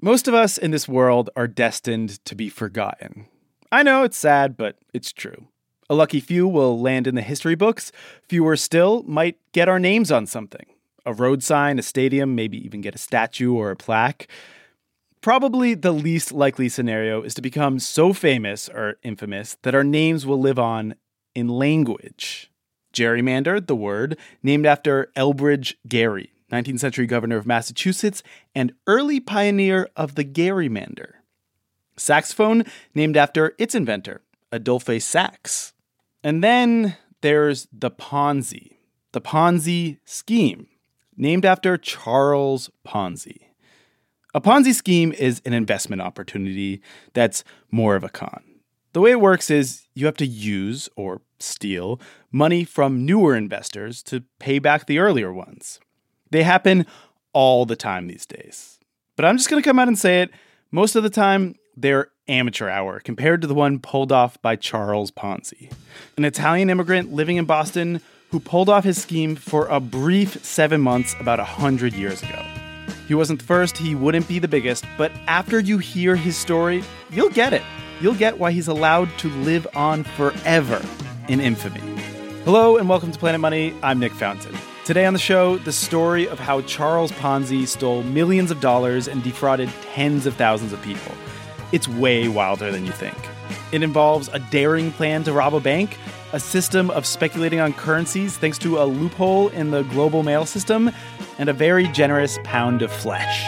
Most of us in this world are destined to be forgotten. I know it's sad, but it's true. A lucky few will land in the history books, fewer still might get our names on something a road sign, a stadium, maybe even get a statue or a plaque. Probably the least likely scenario is to become so famous or infamous that our names will live on in language. Gerrymandered, the word, named after Elbridge Gerry, 19th century governor of Massachusetts and early pioneer of the gerrymander. Saxophone, named after its inventor, Adolphe Sax. And then there's the Ponzi, the Ponzi scheme, named after Charles Ponzi. A Ponzi scheme is an investment opportunity that's more of a con. The way it works is you have to use or steal money from newer investors to pay back the earlier ones. They happen all the time these days. But I'm just going to come out and say it. Most of the time, they're amateur hour compared to the one pulled off by Charles Ponzi, an Italian immigrant living in Boston who pulled off his scheme for a brief seven months about a hundred years ago. He wasn't the first, he wouldn't be the biggest, but after you hear his story, you'll get it. You'll get why he's allowed to live on forever in infamy. Hello and welcome to Planet Money. I'm Nick Fountain. Today on the show, the story of how Charles Ponzi stole millions of dollars and defrauded tens of thousands of people. It's way wilder than you think. It involves a daring plan to rob a bank, a system of speculating on currencies thanks to a loophole in the global mail system, and a very generous pound of flesh.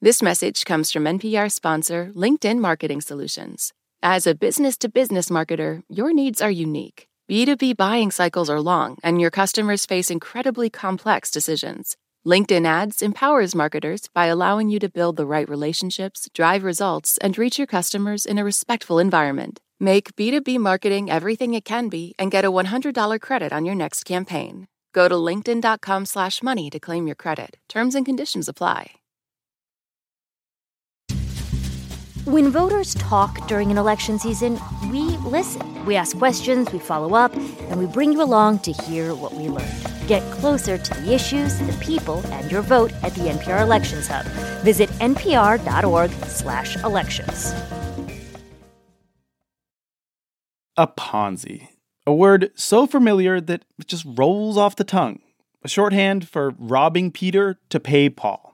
This message comes from NPR sponsor LinkedIn Marketing Solutions. As a business to business marketer, your needs are unique. B2B buying cycles are long, and your customers face incredibly complex decisions. LinkedIn Ads empowers marketers by allowing you to build the right relationships, drive results, and reach your customers in a respectful environment. Make B2B marketing everything it can be and get a $100 credit on your next campaign. Go to linkedin.com slash money to claim your credit. Terms and conditions apply. When voters talk during an election season, we listen. We ask questions, we follow up, and we bring you along to hear what we learned. Get closer to the issues, the people, and your vote at the NPR Elections Hub. Visit npr.org/elections. A Ponzi, a word so familiar that it just rolls off the tongue. A shorthand for robbing Peter to pay Paul.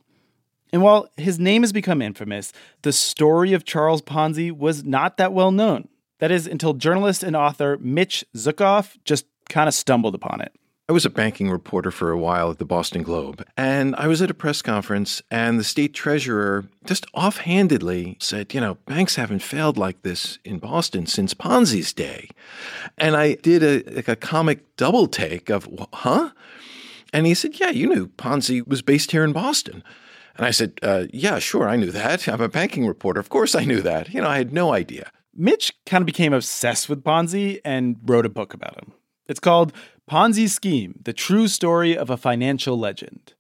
And while his name has become infamous, the story of Charles Ponzi was not that well known. That is, until journalist and author Mitch Zuckoff just kind of stumbled upon it. I was a banking reporter for a while at the Boston Globe, and I was at a press conference, and the state treasurer just offhandedly said, You know, banks haven't failed like this in Boston since Ponzi's day. And I did a, like a comic double take of, Huh? And he said, Yeah, you knew Ponzi was based here in Boston. And I said, uh, Yeah, sure, I knew that. I'm a banking reporter. Of course I knew that. You know, I had no idea. Mitch kind of became obsessed with Ponzi and wrote a book about him. It's called Ponzi Scheme The True Story of a Financial Legend.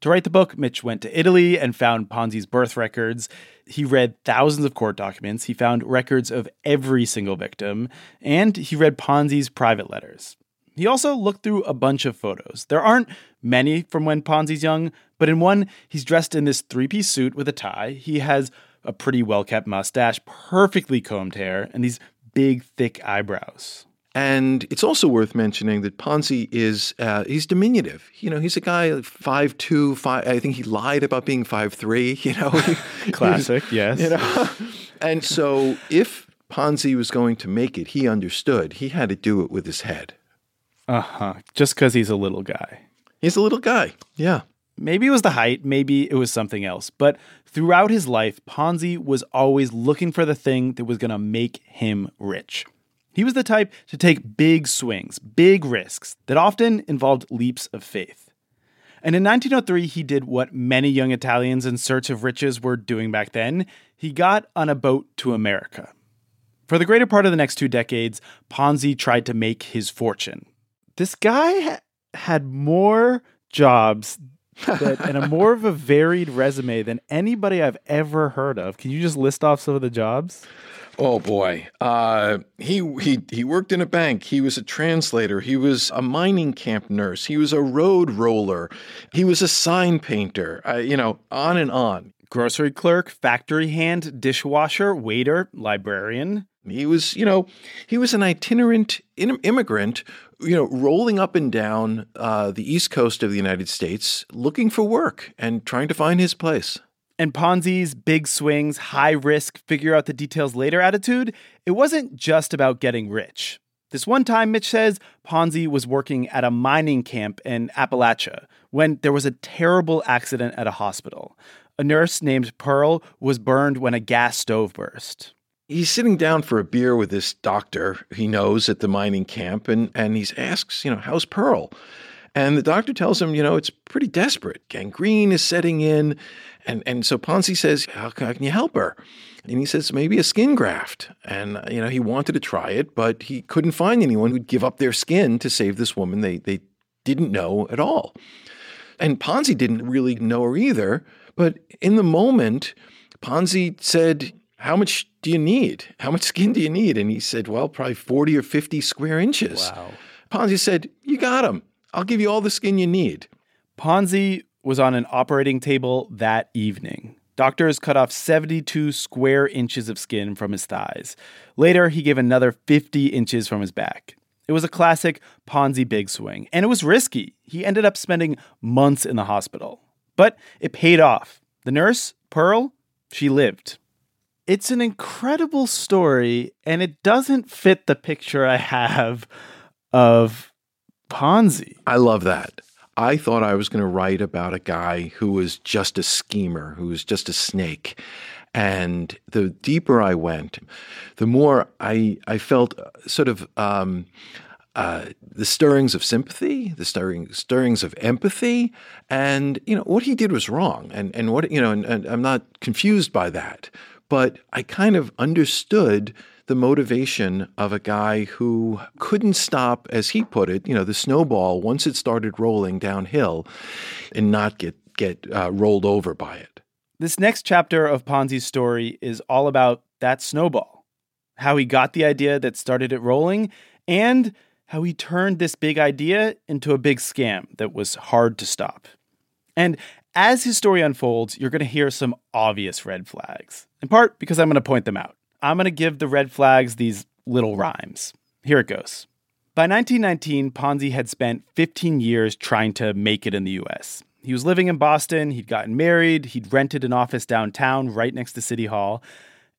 To write the book, Mitch went to Italy and found Ponzi's birth records. He read thousands of court documents. He found records of every single victim, and he read Ponzi's private letters. He also looked through a bunch of photos. There aren't many from when Ponzi's young, but in one, he's dressed in this three piece suit with a tie. He has a pretty well kept mustache, perfectly combed hair, and these big, thick eyebrows. And it's also worth mentioning that Ponzi is uh, he's diminutive. You know, he's a guy five two, five. I think he lied about being five three. You know, classic. yes. You know, and so if Ponzi was going to make it, he understood he had to do it with his head. Uh huh. Just because he's a little guy. He's a little guy. Yeah. Maybe it was the height, maybe it was something else. But throughout his life, Ponzi was always looking for the thing that was going to make him rich. He was the type to take big swings, big risks that often involved leaps of faith. And in 1903, he did what many young Italians in search of riches were doing back then he got on a boat to America. For the greater part of the next two decades, Ponzi tried to make his fortune. This guy ha- had more jobs that, and a more of a varied resume than anybody I've ever heard of. Can you just list off some of the jobs? Oh boy, uh, he he he worked in a bank. He was a translator. He was a mining camp nurse. He was a road roller. He was a sign painter. Uh, you know, on and on. Grocery clerk, factory hand, dishwasher, waiter, librarian. He was, you know, he was an itinerant immigrant, you know, rolling up and down uh, the east coast of the United States, looking for work and trying to find his place. And Ponzi's big swings, high risk, figure out the details later attitude, it wasn't just about getting rich. This one time, Mitch says, Ponzi was working at a mining camp in Appalachia when there was a terrible accident at a hospital. A nurse named Pearl was burned when a gas stove burst. He's sitting down for a beer with this doctor he knows at the mining camp, and, and he asks, you know, how's Pearl? And the doctor tells him, you know, it's pretty desperate. Gangrene is setting in. And, and so Ponzi says, how, can you help her? And he says, maybe a skin graft. And, you know, he wanted to try it, but he couldn't find anyone who'd give up their skin to save this woman they, they didn't know at all. And Ponzi didn't really know her either. But in the moment, Ponzi said, how much do you need? How much skin do you need? And he said, well, probably 40 or 50 square inches. Wow. Ponzi said, you got him. I'll give you all the skin you need. Ponzi was on an operating table that evening. Doctors cut off 72 square inches of skin from his thighs. Later, he gave another 50 inches from his back. It was a classic Ponzi big swing, and it was risky. He ended up spending months in the hospital. But it paid off. The nurse, Pearl, she lived. It's an incredible story, and it doesn't fit the picture I have of Ponzi. I love that. I thought I was going to write about a guy who was just a schemer, who was just a snake. And the deeper I went, the more I, I felt sort of um, uh, the stirrings of sympathy, the stirring, stirrings of empathy, and you know what he did was wrong, and and what you know, and, and I'm not confused by that, but I kind of understood the motivation of a guy who couldn't stop, as he put it, you know, the snowball once it started rolling downhill, and not get get uh, rolled over by it. This next chapter of Ponzi's story is all about that snowball, how he got the idea that started it rolling, and how he turned this big idea into a big scam that was hard to stop. And as his story unfolds, you're going to hear some obvious red flags, in part because I'm going to point them out. I'm going to give the red flags these little rhymes. Here it goes. By 1919, Ponzi had spent 15 years trying to make it in the US. He was living in Boston, he'd gotten married, he'd rented an office downtown right next to City Hall.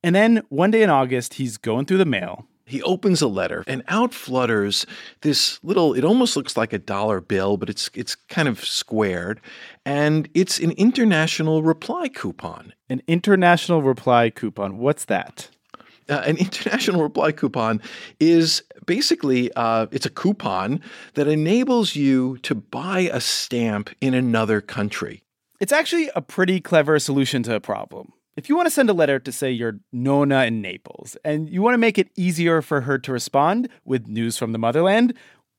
And then one day in August, he's going through the mail he opens a letter and out flutters this little it almost looks like a dollar bill but it's it's kind of squared and it's an international reply coupon. An international reply coupon. What's that? Uh, an international reply coupon is basically uh, it's a coupon that enables you to buy a stamp in another country. It's actually a pretty clever solution to a problem if you want to send a letter to, say, your Nona in Naples, and you want to make it easier for her to respond with news from the motherland,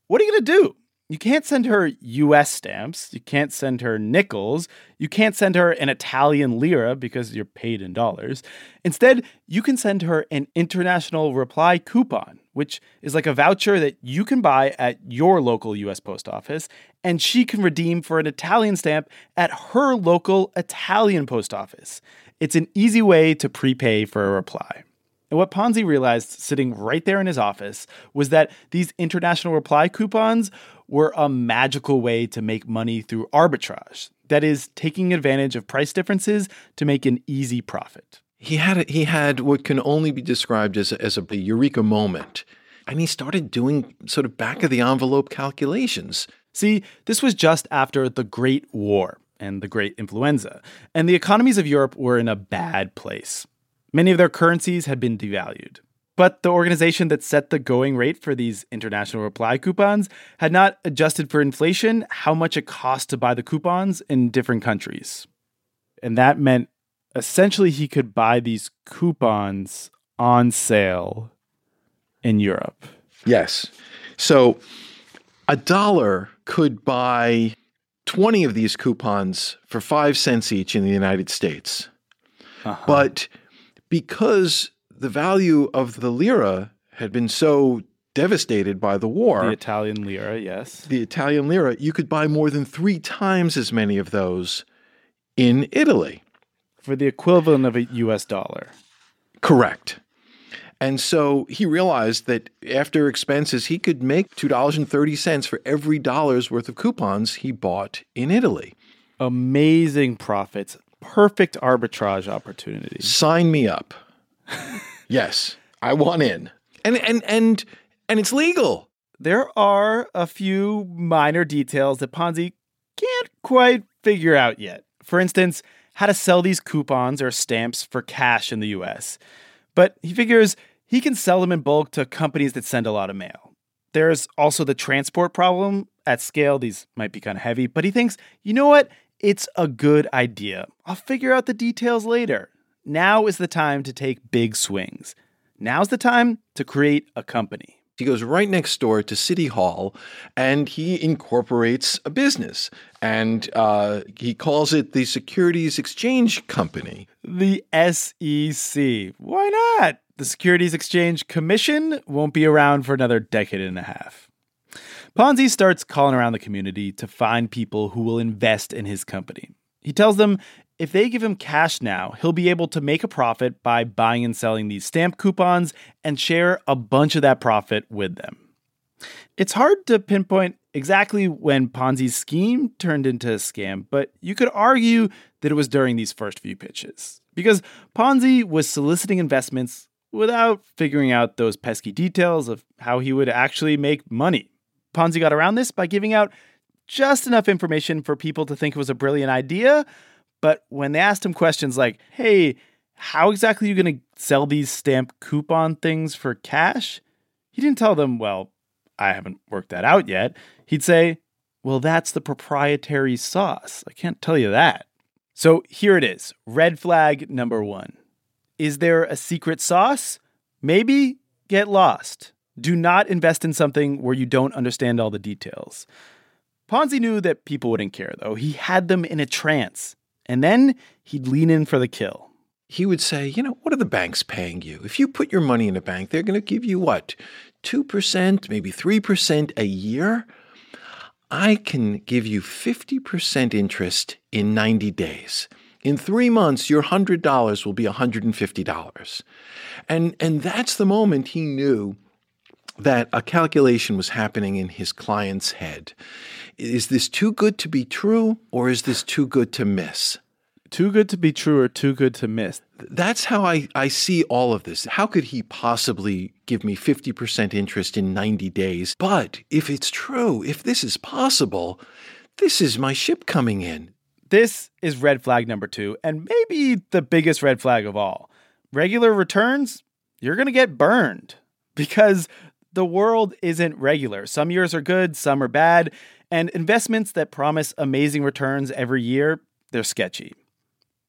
what are you going to do? You can't send her US stamps. You can't send her nickels. You can't send her an Italian lira because you're paid in dollars. Instead, you can send her an international reply coupon, which is like a voucher that you can buy at your local US post office, and she can redeem for an Italian stamp at her local Italian post office. It's an easy way to prepay for a reply. And what Ponzi realized sitting right there in his office was that these international reply coupons were a magical way to make money through arbitrage. That is, taking advantage of price differences to make an easy profit. He had he had what can only be described as a, as a eureka moment, and he started doing sort of back of the envelope calculations. See, this was just after the Great War and the Great Influenza, and the economies of Europe were in a bad place. Many of their currencies had been devalued. But the organization that set the going rate for these international reply coupons had not adjusted for inflation how much it cost to buy the coupons in different countries. And that meant essentially he could buy these coupons on sale in Europe. Yes. So a dollar could buy 20 of these coupons for five cents each in the United States. Uh-huh. But because the value of the lira had been so devastated by the war. The Italian lira, yes. The Italian lira, you could buy more than three times as many of those in Italy. For the equivalent of a US dollar. Correct. And so he realized that after expenses, he could make $2.30 for every dollar's worth of coupons he bought in Italy. Amazing profits. Perfect arbitrage opportunity. Sign me up. yes, I want in. And and and and it's legal. There are a few minor details that Ponzi can't quite figure out yet. For instance, how to sell these coupons or stamps for cash in the US. But he figures he can sell them in bulk to companies that send a lot of mail. There's also the transport problem. At scale, these might be kind of heavy, but he thinks, you know what? It's a good idea. I'll figure out the details later. Now is the time to take big swings. Now's the time to create a company. He goes right next door to City Hall and he incorporates a business. And uh, he calls it the Securities Exchange Company. The SEC. Why not? The Securities Exchange Commission won't be around for another decade and a half. Ponzi starts calling around the community to find people who will invest in his company. He tells them if they give him cash now, he'll be able to make a profit by buying and selling these stamp coupons and share a bunch of that profit with them. It's hard to pinpoint exactly when Ponzi's scheme turned into a scam, but you could argue that it was during these first few pitches. Because Ponzi was soliciting investments without figuring out those pesky details of how he would actually make money. Ponzi got around this by giving out just enough information for people to think it was a brilliant idea, but when they asked him questions like, hey, how exactly are you going to sell these stamp coupon things for cash? He didn't tell them, well, I haven't worked that out yet. He'd say, well, that's the proprietary sauce. I can't tell you that. So here it is red flag number one. Is there a secret sauce? Maybe get lost. Do not invest in something where you don't understand all the details. Ponzi knew that people wouldn't care, though. He had them in a trance and then he'd lean in for the kill. He would say, You know, what are the banks paying you? If you put your money in a bank, they're going to give you what? 2%, maybe 3% a year? I can give you 50% interest in 90 days. In three months, your $100 will be $150. And, and that's the moment he knew that a calculation was happening in his client's head. Is this too good to be true or is this too good to miss? Too good to be true or too good to miss? That's how I, I see all of this. How could he possibly give me 50% interest in 90 days? But if it's true, if this is possible, this is my ship coming in. This is red flag number two, and maybe the biggest red flag of all. Regular returns, you're going to get burned because the world isn't regular. Some years are good, some are bad, and investments that promise amazing returns every year, they're sketchy.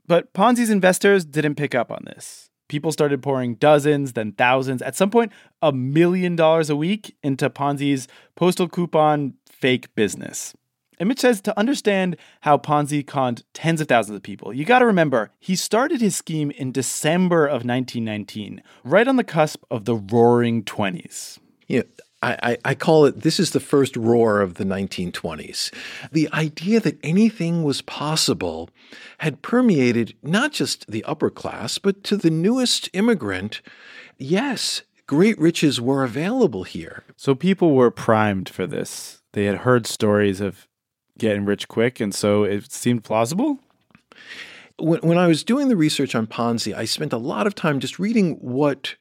But Ponzi's investors didn't pick up on this. People started pouring dozens, then thousands, at some point, a million dollars a week into Ponzi's postal coupon fake business. And Mitch says to understand how Ponzi conned tens of thousands of people, you got to remember he started his scheme in December of 1919, right on the cusp of the roaring 20s you know, I, I, call it this is the first roar of the 1920s. The idea that anything was possible had permeated not just the upper class, but to the newest immigrant. Yes, great riches were available here. So people were primed for this. They had heard stories of getting rich quick, and so it seemed plausible. When, when I was doing the research on Ponzi, I spent a lot of time just reading what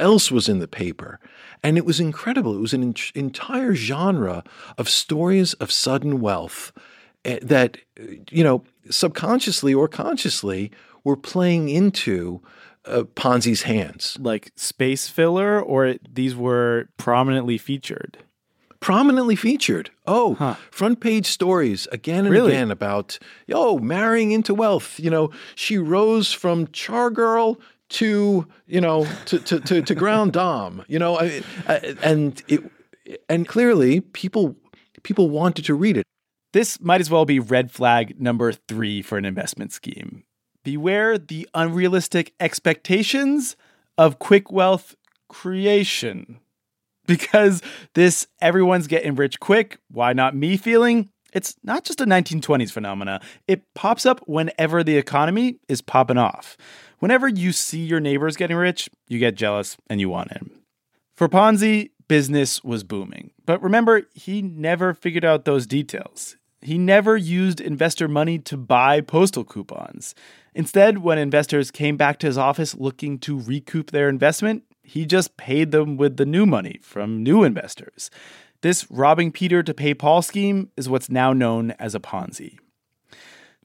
else was in the paper. And it was incredible. It was an entire genre of stories of sudden wealth eh, that, you know, subconsciously or consciously were playing into uh, Ponzi's hands. Like space filler, or these were prominently featured? prominently featured. Oh, Huh. front page stories again and Really? again about oh marrying into wealth. You know, she rose from char girl to you know to to to, to grande dame. You know, I, I, and it and clearly people people wanted to read it. This might as well be red flag number three for an investment scheme. Beware the unrealistic expectations of quick wealth creation. Because this everyone's getting rich quick, why not me feeling? It's not just a 1920s phenomena. It pops up whenever the economy is popping off. Whenever you see your neighbors getting rich, you get jealous and you want in. For Ponzi, business was booming. But remember, he never figured out those details. He never used investor money to buy postal coupons. Instead, when investors came back to his office looking to recoup their investment, he just paid them with the new money from new investors. This robbing Peter to pay Paul scheme is what's now known as a Ponzi.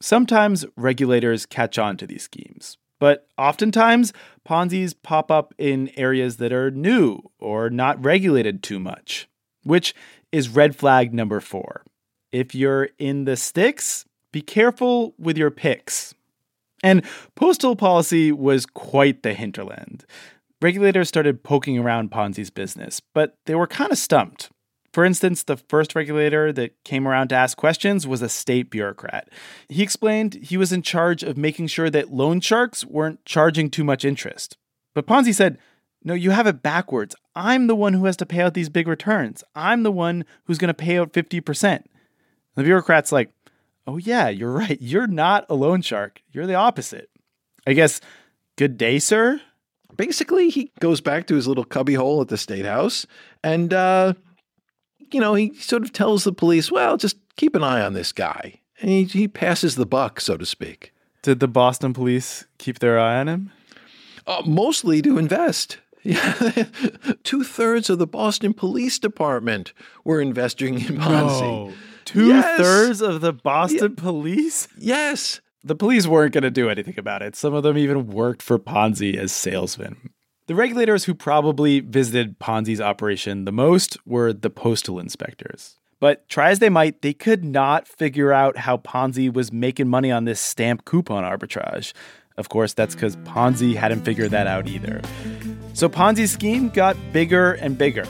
Sometimes regulators catch on to these schemes, but oftentimes Ponzi's pop up in areas that are new or not regulated too much, which is red flag number four. If you're in the sticks, be careful with your picks. And postal policy was quite the hinterland. Regulators started poking around Ponzi's business, but they were kind of stumped. For instance, the first regulator that came around to ask questions was a state bureaucrat. He explained he was in charge of making sure that loan sharks weren't charging too much interest. But Ponzi said, No, you have it backwards. I'm the one who has to pay out these big returns. I'm the one who's going to pay out 50%. The bureaucrat's like, Oh, yeah, you're right. You're not a loan shark. You're the opposite. I guess, good day, sir? Basically, he goes back to his little cubbyhole at the state house and uh you know, he sort of tells the police, well, just keep an eye on this guy. And he, he passes the buck, so to speak. Did the Boston police keep their eye on him? Uh, mostly to invest. Yeah. Two thirds of the Boston Police Department were investing in Ponzi. Two Yes. thirds of the Boston police? Yes. The police weren't going to do anything about it. Some of them even worked for Ponzi as salesmen. The regulators who probably visited Ponzi's operation the most were the postal inspectors. But try as they might, they could not figure out how Ponzi was making money on this stamp coupon arbitrage. Of course, that's because Ponzi hadn't figured that out either. So Ponzi's scheme got bigger and bigger.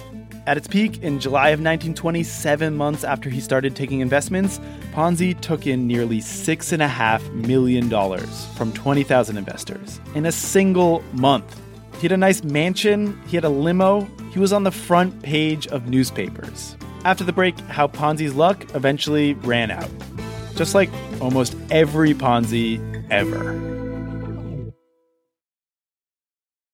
At its peak in July of 1920, seven months after he started taking investments, Ponzi took in nearly $6.5 million from 20,000 investors in a single month. He had a nice mansion, he had a limo, he was on the front page of newspapers. After the break, how Ponzi's luck eventually ran out. Just like almost every Ponzi ever.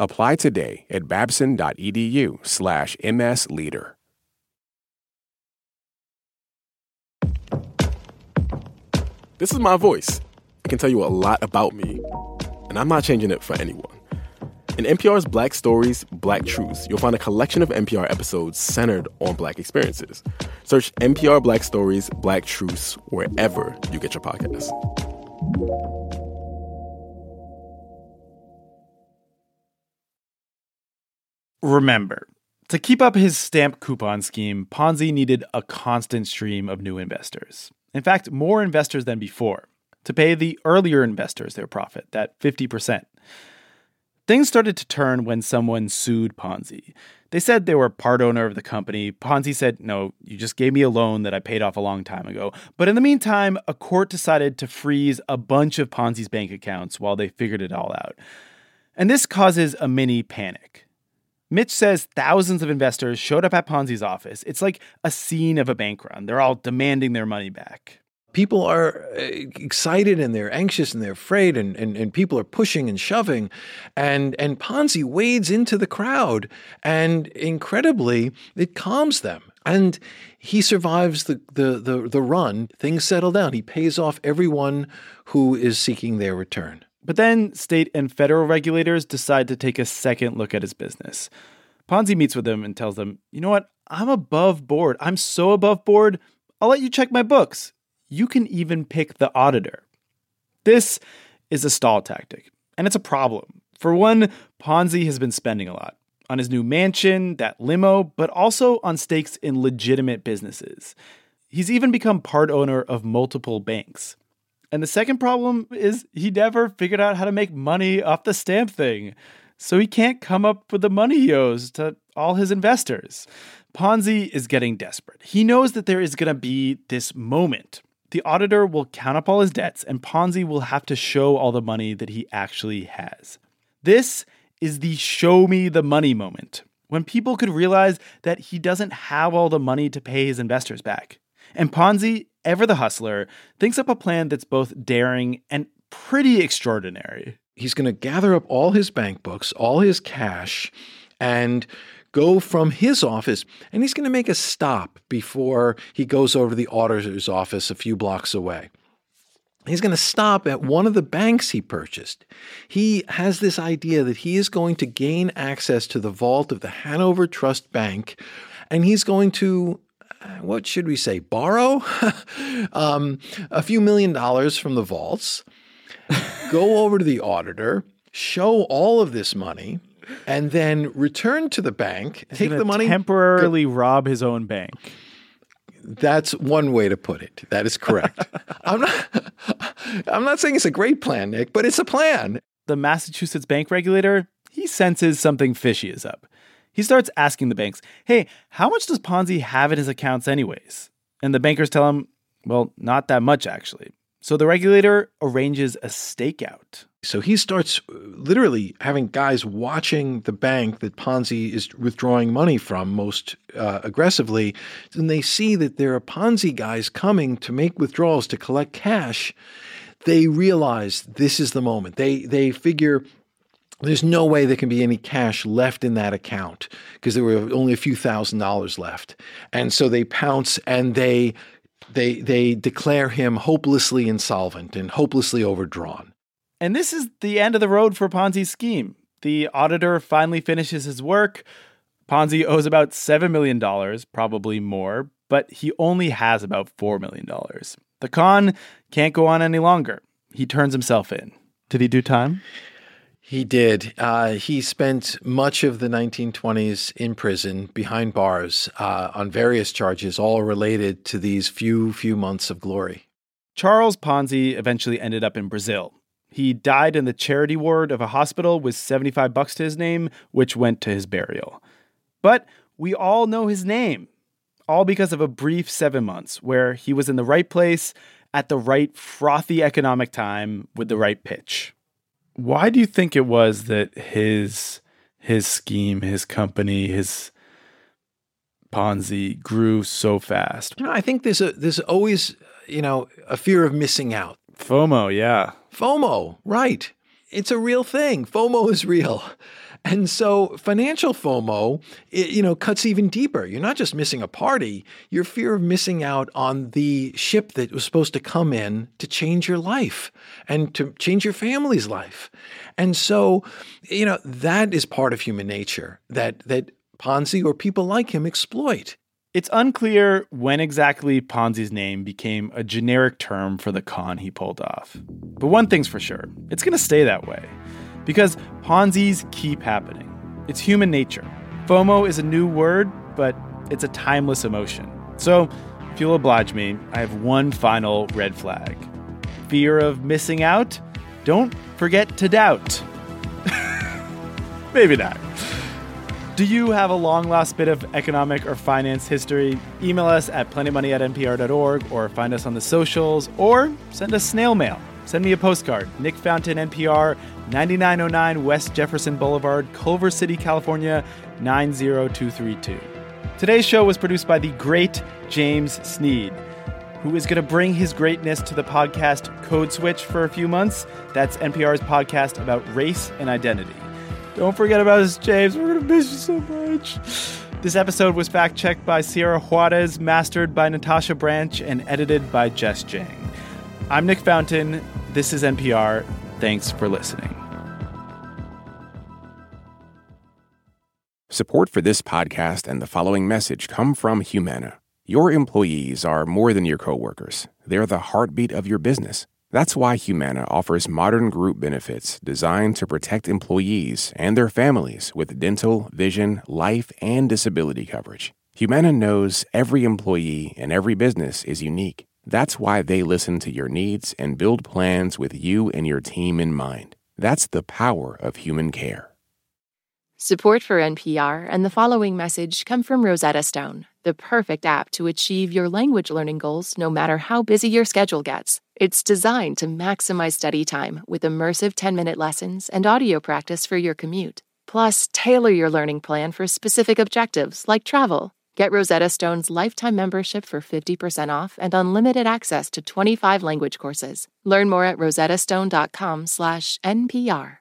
Apply today at babson.edu slash msleader. This is my voice. It can tell you a lot about me, and I'm not changing it for anyone. In NPR's Black Stories, Black Truths, you'll find a collection of NPR episodes centered on Black experiences. Search NPR Black Stories, Black Truths wherever you get your podcasts. Remember, to keep up his stamp coupon scheme, Ponzi needed a constant stream of new investors. In fact, more investors than before to pay the earlier investors their profit, that 50%. Things started to turn when someone sued Ponzi. They said they were part owner of the company. Ponzi said, No, you just gave me a loan that I paid off a long time ago. But in the meantime, a court decided to freeze a bunch of Ponzi's bank accounts while they figured it all out. And this causes a mini panic. Mitch says thousands of investors showed up at Ponzi's office. It's like a scene of a bank run. They're all demanding their money back. People are uh, excited and they're anxious and they're afraid, and, and, and people are pushing and shoving. And, and Ponzi wades into the crowd, and incredibly, it calms them. And he survives the, the, the, the run. Things settle down. He pays off everyone who is seeking their return. But then state and federal regulators decide to take a second look at his business. Ponzi meets with them and tells them, you know what? I'm above board. I'm so above board, I'll let you check my books. You can even pick the auditor. This is a stall tactic, and it's a problem. For one, Ponzi has been spending a lot on his new mansion, that limo, but also on stakes in legitimate businesses. He's even become part owner of multiple banks. And the second problem is he never figured out how to make money off the stamp thing. So he can't come up with the money he owes to all his investors. Ponzi is getting desperate. He knows that there is going to be this moment. The auditor will count up all his debts, and Ponzi will have to show all the money that he actually has. This is the show me the money moment, when people could realize that he doesn't have all the money to pay his investors back. And Ponzi, ever the hustler, thinks up a plan that's both daring and pretty extraordinary. He's going to gather up all his bank books, all his cash, and go from his office and he's going to make a stop before he goes over to the auditor's office a few blocks away. He's going to stop at one of the banks he purchased. He has this idea that he is going to gain access to the vault of the Hanover Trust Bank and he's going to what should we say, borrow um, a few million dollars from the vaults, go over to the auditor, show all of this money, and then return to the bank, He's take the money, temporarily rob his own bank. That's one way to put it. That is correct. I'm not I'm not saying it's a great plan, Nick, but it's a plan. The Massachusetts bank regulator, he senses something fishy is up. He starts asking the banks, "Hey, how much does Ponzi have in his accounts anyways?" And the bankers tell him, "Well, not that much actually." So the regulator arranges a stakeout. So he starts uh, literally having guys watching the bank that Ponzi is withdrawing money from most uh, aggressively. And they see that there are Ponzi guys coming to make withdrawals to collect cash. They realize this is the moment. They, they figure there's no way there can be any cash left in that account because there were only a few thousand dollars left. And so they pounce and they they they declare him hopelessly insolvent and hopelessly overdrawn. And this is the end of the road for Ponzi's scheme. The auditor finally finishes his work. Ponzi owes about $7 million, probably more, but he only has about $4 million. The con can't go on any longer. He turns himself in. Did he do time? He did. Uh, he spent much of the 1920s in prison behind bars uh, on various charges, all related to these few, few months of glory. Charles Ponzi eventually ended up in Brazil. He died in the charity ward of a hospital with 75 bucks to his name, which went to his burial. But we all know his name, all because of a brief seven months where he was in the right place at the right frothy economic time with the right pitch. Why do you think it was that his his scheme, his company, his Ponzi grew so fast? You know, I think there's a there's always you know a fear of missing out. FOMO, yeah. FOMO, right? It's a real thing. FOMO is real. And so financial FOMO, it, you know, cuts even deeper. You're not just missing a party, your fear of missing out on the ship that was supposed to come in to change your life and to change your family's life. And so, you know, that is part of human nature that that Ponzi or people like him exploit. It's unclear when exactly Ponzi's name became a generic term for the con he pulled off. But one thing's for sure it's going to stay that way. Because Ponzi's keep happening. It's human nature. FOMO is a new word, but it's a timeless emotion. So, if you'll oblige me, I have one final red flag. Fear of missing out? Don't forget to doubt. Maybe not. Do you have a long lost bit of economic or finance history? Email us at planetmoney at npr.org or find us on the socials or send us snail mail. Send me a postcard. Nick Fountain, NPR, 9909 West Jefferson Boulevard, Culver City, California, 90232. Today's show was produced by the great James Sneed. who is going to bring his greatness to the podcast Code Switch for a few months. That's NPR's podcast about race and identity. Don't forget about us, James. We're going to miss you so much. This episode was fact checked by Sierra Juarez, mastered by Natasha Branch, and edited by Jess Jiang. I'm Nick Fountain. This is NPR. Thanks for listening. Support for this podcast and the following message come from Humana. Your employees are more than your coworkers. They're the heartbeat of your business. That's why Humana offers modern group benefits designed to protect employees and their families with dental, vision, life, and disability coverage. Humana knows every employee and every business is unique. That's why they listen to your needs and build plans with you and your team in mind. That's the power of human care. Support for NPR and the following message come from Rosetta Stone, the perfect app to achieve your language learning goals no matter how busy your schedule gets. It's designed to maximize study time with immersive 10 minute lessons and audio practice for your commute. Plus, tailor your learning plan for specific objectives like travel. Get Rosetta Stone's lifetime membership for 50% off and unlimited access to 25 language courses. Learn more at rosettastone.com/npr.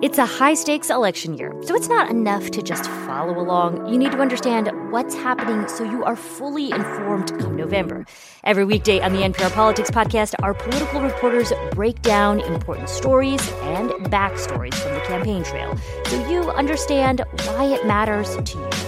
It's a high stakes election year, so it's not enough to just follow along. You need to understand what's happening so you are fully informed come November. Every weekday on the NPR Politics Podcast, our political reporters break down important stories and backstories from the campaign trail so you understand why it matters to you.